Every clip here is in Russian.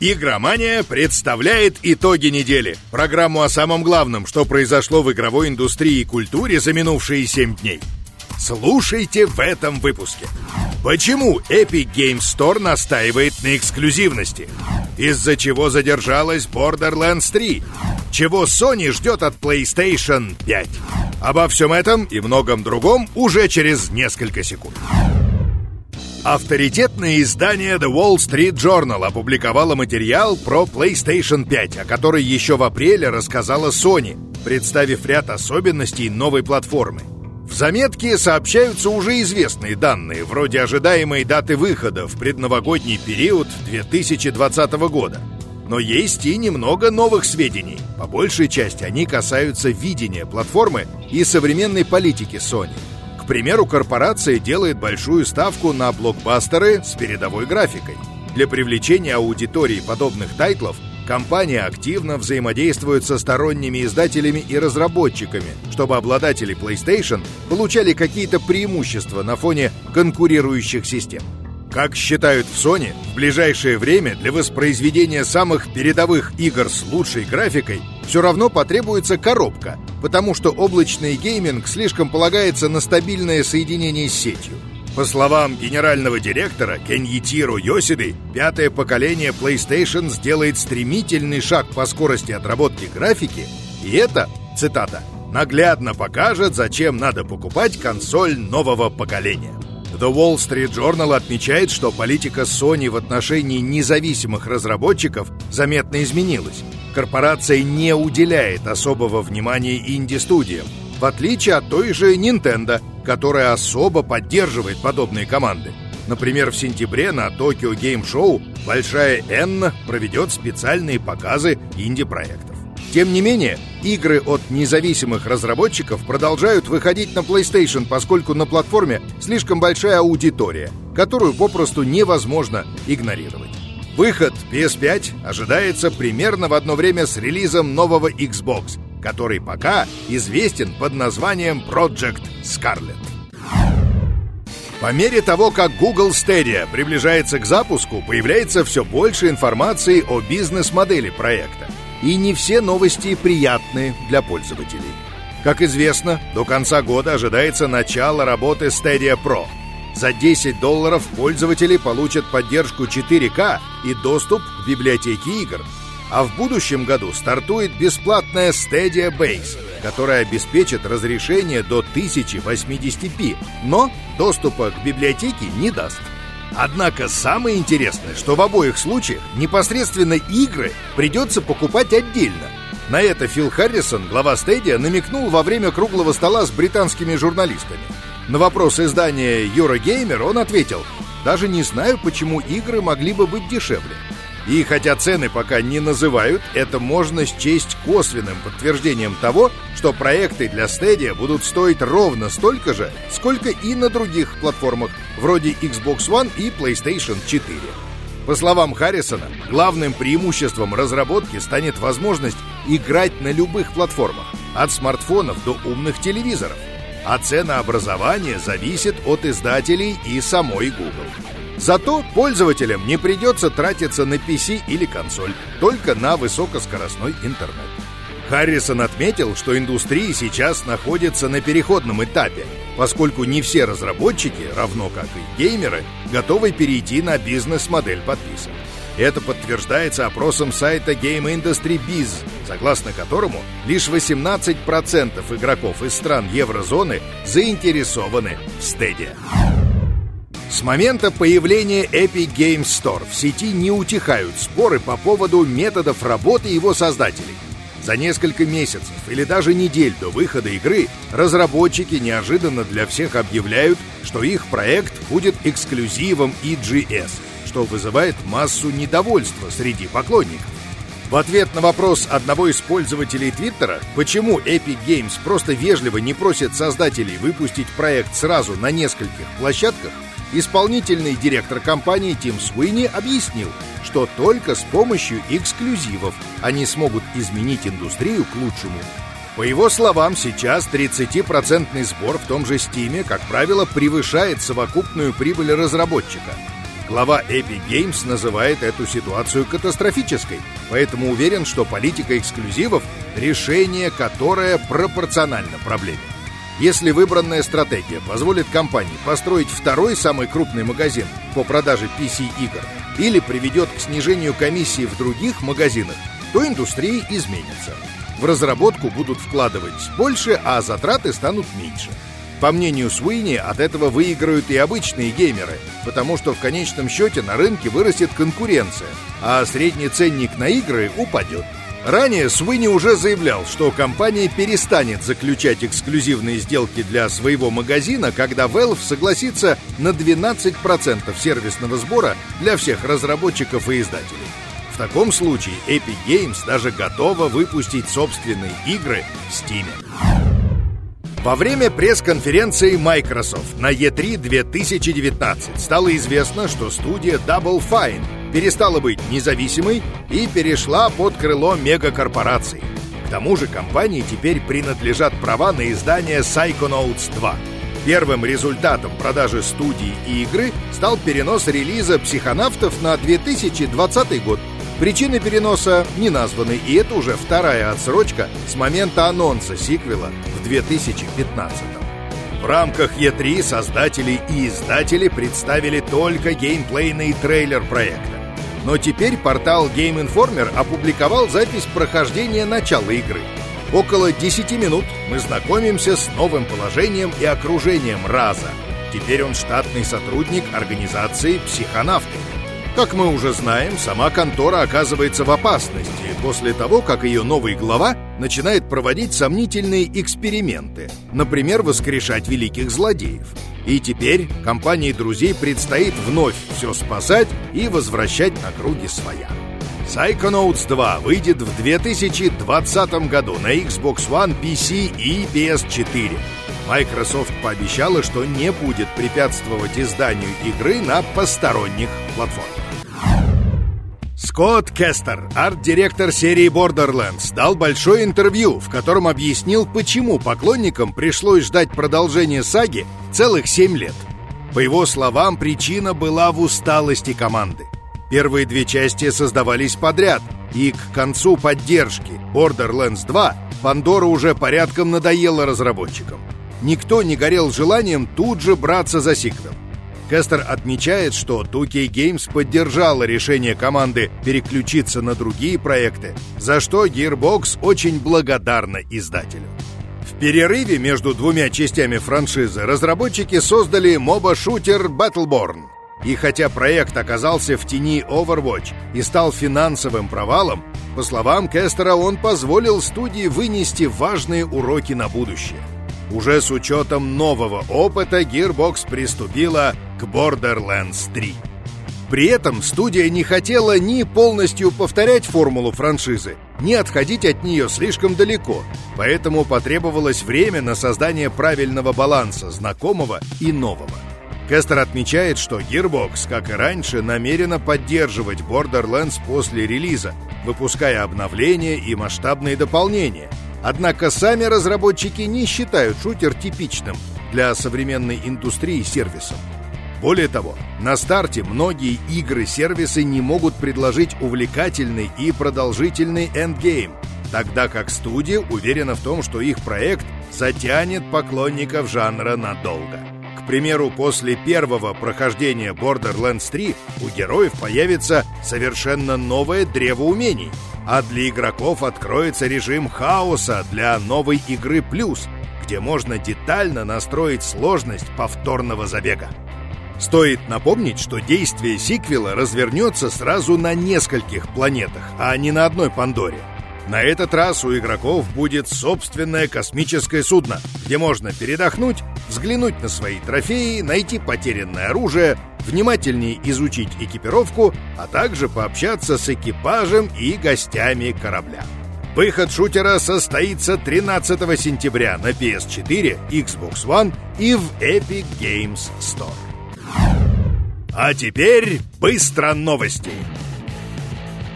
Игромания представляет итоги недели. Программу о самом главном, что произошло в игровой индустрии и культуре за минувшие 7 дней. Слушайте в этом выпуске. Почему Epic Games Store настаивает на эксклюзивности? Из-за чего задержалась Borderlands 3? Чего Sony ждет от PlayStation 5? Обо всем этом и многом другом уже через несколько секунд. Авторитетное издание The Wall Street Journal опубликовало материал про PlayStation 5, о которой еще в апреле рассказала Sony, представив ряд особенностей новой платформы. В заметке сообщаются уже известные данные, вроде ожидаемой даты выхода в предновогодний период 2020 года. Но есть и немного новых сведений. По большей части они касаются видения платформы и современной политики Sony. Примеру, корпорация делает большую ставку на блокбастеры с передовой графикой. Для привлечения аудитории подобных тайтлов Компания активно взаимодействует со сторонними издателями и разработчиками, чтобы обладатели PlayStation получали какие-то преимущества на фоне конкурирующих систем. Как считают в Sony, в ближайшее время для воспроизведения самых передовых игр с лучшей графикой все равно потребуется коробка, потому что облачный гейминг слишком полагается на стабильное соединение с сетью. По словам генерального директора Кеньетиро Йосиды, пятое поколение PlayStation сделает стремительный шаг по скорости отработки графики, и это, цитата, наглядно покажет, зачем надо покупать консоль нового поколения. The Wall Street Journal отмечает, что политика Sony в отношении независимых разработчиков заметно изменилась. Корпорация не уделяет особого внимания инди-студиям, в отличие от той же Nintendo, которая особо поддерживает подобные команды. Например, в сентябре на Tokyo Game Show Большая N проведет специальные показы инди-проектов. Тем не менее, игры от независимых разработчиков продолжают выходить на PlayStation, поскольку на платформе слишком большая аудитория, которую попросту невозможно игнорировать. Выход PS5 ожидается примерно в одно время с релизом нового Xbox, который пока известен под названием Project Scarlet. По мере того, как Google Stadia приближается к запуску, появляется все больше информации о бизнес-модели проекта. И не все новости приятны для пользователей. Как известно, до конца года ожидается начало работы Stadia Pro. За 10 долларов пользователи получат поддержку 4К и доступ к библиотеке игр, а в будущем году стартует бесплатная Stadia Base, которая обеспечит разрешение до 1080p, но доступа к библиотеке не даст. Однако самое интересное, что в обоих случаях непосредственно игры придется покупать отдельно. На это Фил Харрисон, глава Stadia, намекнул во время круглого стола с британскими журналистами. На вопрос издания Eurogamer он ответил, «Даже не знаю, почему игры могли бы быть дешевле. И хотя цены пока не называют, это можно счесть косвенным подтверждением того, что проекты для Stadia будут стоить ровно столько же, сколько и на других платформах, вроде Xbox One и PlayStation 4. По словам Харрисона, главным преимуществом разработки станет возможность играть на любых платформах, от смартфонов до умных телевизоров. А ценообразование зависит от издателей и самой Google. Зато пользователям не придется тратиться на PC или консоль, только на высокоскоростной интернет. Харрисон отметил, что индустрия сейчас находится на переходном этапе, поскольку не все разработчики, равно как и геймеры, готовы перейти на бизнес-модель подписок. Это подтверждается опросом сайта Game Industry Biz, согласно которому лишь 18% игроков из стран еврозоны заинтересованы в стеде. С момента появления Epic Games Store в сети не утихают споры по поводу методов работы его создателей. За несколько месяцев или даже недель до выхода игры разработчики неожиданно для всех объявляют, что их проект будет эксклюзивом EGS, что вызывает массу недовольства среди поклонников. В ответ на вопрос одного из пользователей Твиттера, почему Epic Games просто вежливо не просит создателей выпустить проект сразу на нескольких площадках, Исполнительный директор компании Тим Суини объяснил, что только с помощью эксклюзивов они смогут изменить индустрию к лучшему. По его словам, сейчас 30% сбор в том же Стиме, как правило, превышает совокупную прибыль разработчика. Глава Epic Games называет эту ситуацию катастрофической, поэтому уверен, что политика эксклюзивов – решение, которое пропорционально проблеме. Если выбранная стратегия позволит компании построить второй самый крупный магазин по продаже PC-игр или приведет к снижению комиссии в других магазинах, то индустрия изменится. В разработку будут вкладывать больше, а затраты станут меньше – по мнению Суини, от этого выиграют и обычные геймеры, потому что в конечном счете на рынке вырастет конкуренция, а средний ценник на игры упадет. Ранее Суини уже заявлял, что компания перестанет заключать эксклюзивные сделки для своего магазина, когда Valve согласится на 12% сервисного сбора для всех разработчиков и издателей. В таком случае Epic Games даже готова выпустить собственные игры в Steam. Во время пресс-конференции Microsoft на E3 2019 стало известно, что студия Double Fine перестала быть независимой и перешла под крыло мегакорпораций. К тому же компании теперь принадлежат права на издание Psychonauts 2. Первым результатом продажи студии и игры стал перенос релиза «Психонавтов» на 2020 год – Причины переноса не названы, и это уже вторая отсрочка с момента анонса сиквела в 2015 В рамках E3 создатели и издатели представили только геймплейный трейлер проекта. Но теперь портал Game Informer опубликовал запись прохождения начала игры. Около 10 минут мы знакомимся с новым положением и окружением Раза. Теперь он штатный сотрудник организации «Психонавты», как мы уже знаем, сама контора оказывается в опасности после того, как ее новый глава начинает проводить сомнительные эксперименты, например, воскрешать великих злодеев. И теперь компании друзей предстоит вновь все спасать и возвращать на круги своя. Psychonauts 2 выйдет в 2020 году на Xbox One, PC и PS4. Microsoft пообещала, что не будет препятствовать изданию игры на посторонних платформах. Скотт Кестер, арт-директор серии Borderlands, дал большое интервью, в котором объяснил, почему поклонникам пришлось ждать продолжения саги целых 7 лет. По его словам, причина была в усталости команды. Первые две части создавались подряд, и к концу поддержки Borderlands 2 Пандора уже порядком надоела разработчикам. Никто не горел желанием тут же браться за сиквел. Кестер отмечает, что 2K Games поддержала решение команды переключиться на другие проекты, за что Gearbox очень благодарна издателю. В перерыве между двумя частями франшизы разработчики создали моба-шутер Battleborn. И хотя проект оказался в тени Overwatch и стал финансовым провалом, по словам Кестера, он позволил студии вынести важные уроки на будущее. Уже с учетом нового опыта Gearbox приступила к Borderlands 3. При этом студия не хотела ни полностью повторять формулу франшизы, ни отходить от нее слишком далеко, поэтому потребовалось время на создание правильного баланса знакомого и нового. Кестер отмечает, что Gearbox, как и раньше, намерена поддерживать Borderlands после релиза, выпуская обновления и масштабные дополнения. Однако сами разработчики не считают шутер типичным для современной индустрии сервисом. Более того, на старте многие игры-сервисы не могут предложить увлекательный и продолжительный эндгейм, тогда как студия уверена в том, что их проект затянет поклонников жанра надолго. К примеру, после первого прохождения Borderlands 3 у героев появится совершенно новое древо умений, а для игроков откроется режим хаоса для новой игры «Плюс», где можно детально настроить сложность повторного забега. Стоит напомнить, что действие сиквела развернется сразу на нескольких планетах, а не на одной Пандоре. На этот раз у игроков будет собственное космическое судно, где можно передохнуть, взглянуть на свои трофеи, найти потерянное оружие, внимательнее изучить экипировку, а также пообщаться с экипажем и гостями корабля. Выход шутера состоится 13 сентября на PS4, Xbox One и в Epic Games Store. А теперь быстро новости.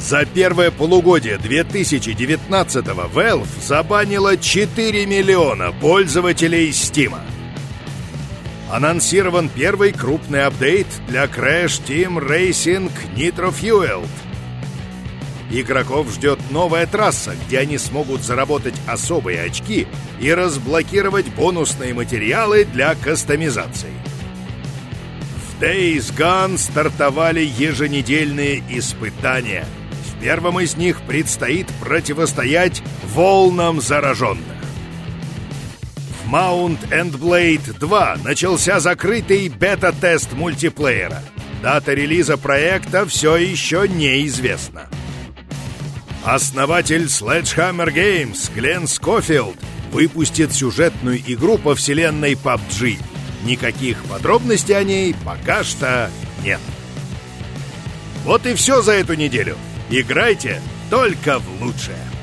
За первое полугодие 2019-го Valve забанила 4 миллиона пользователей Steam. Анонсирован первый крупный апдейт для Crash Team Racing Nitro Fueled. Игроков ждет новая трасса, где они смогут заработать особые очки и разблокировать бонусные материалы для кастомизации. В Days Gone стартовали еженедельные испытания. В первом из них предстоит противостоять волнам зараженных. В Mount and Blade 2 начался закрытый бета-тест мультиплеера. Дата релиза проекта все еще неизвестна. Основатель Sledgehammer Games Глен Скофилд выпустит сюжетную игру по вселенной PUBG. Никаких подробностей о ней пока что нет. Вот и все за эту неделю. Играйте только в лучшее.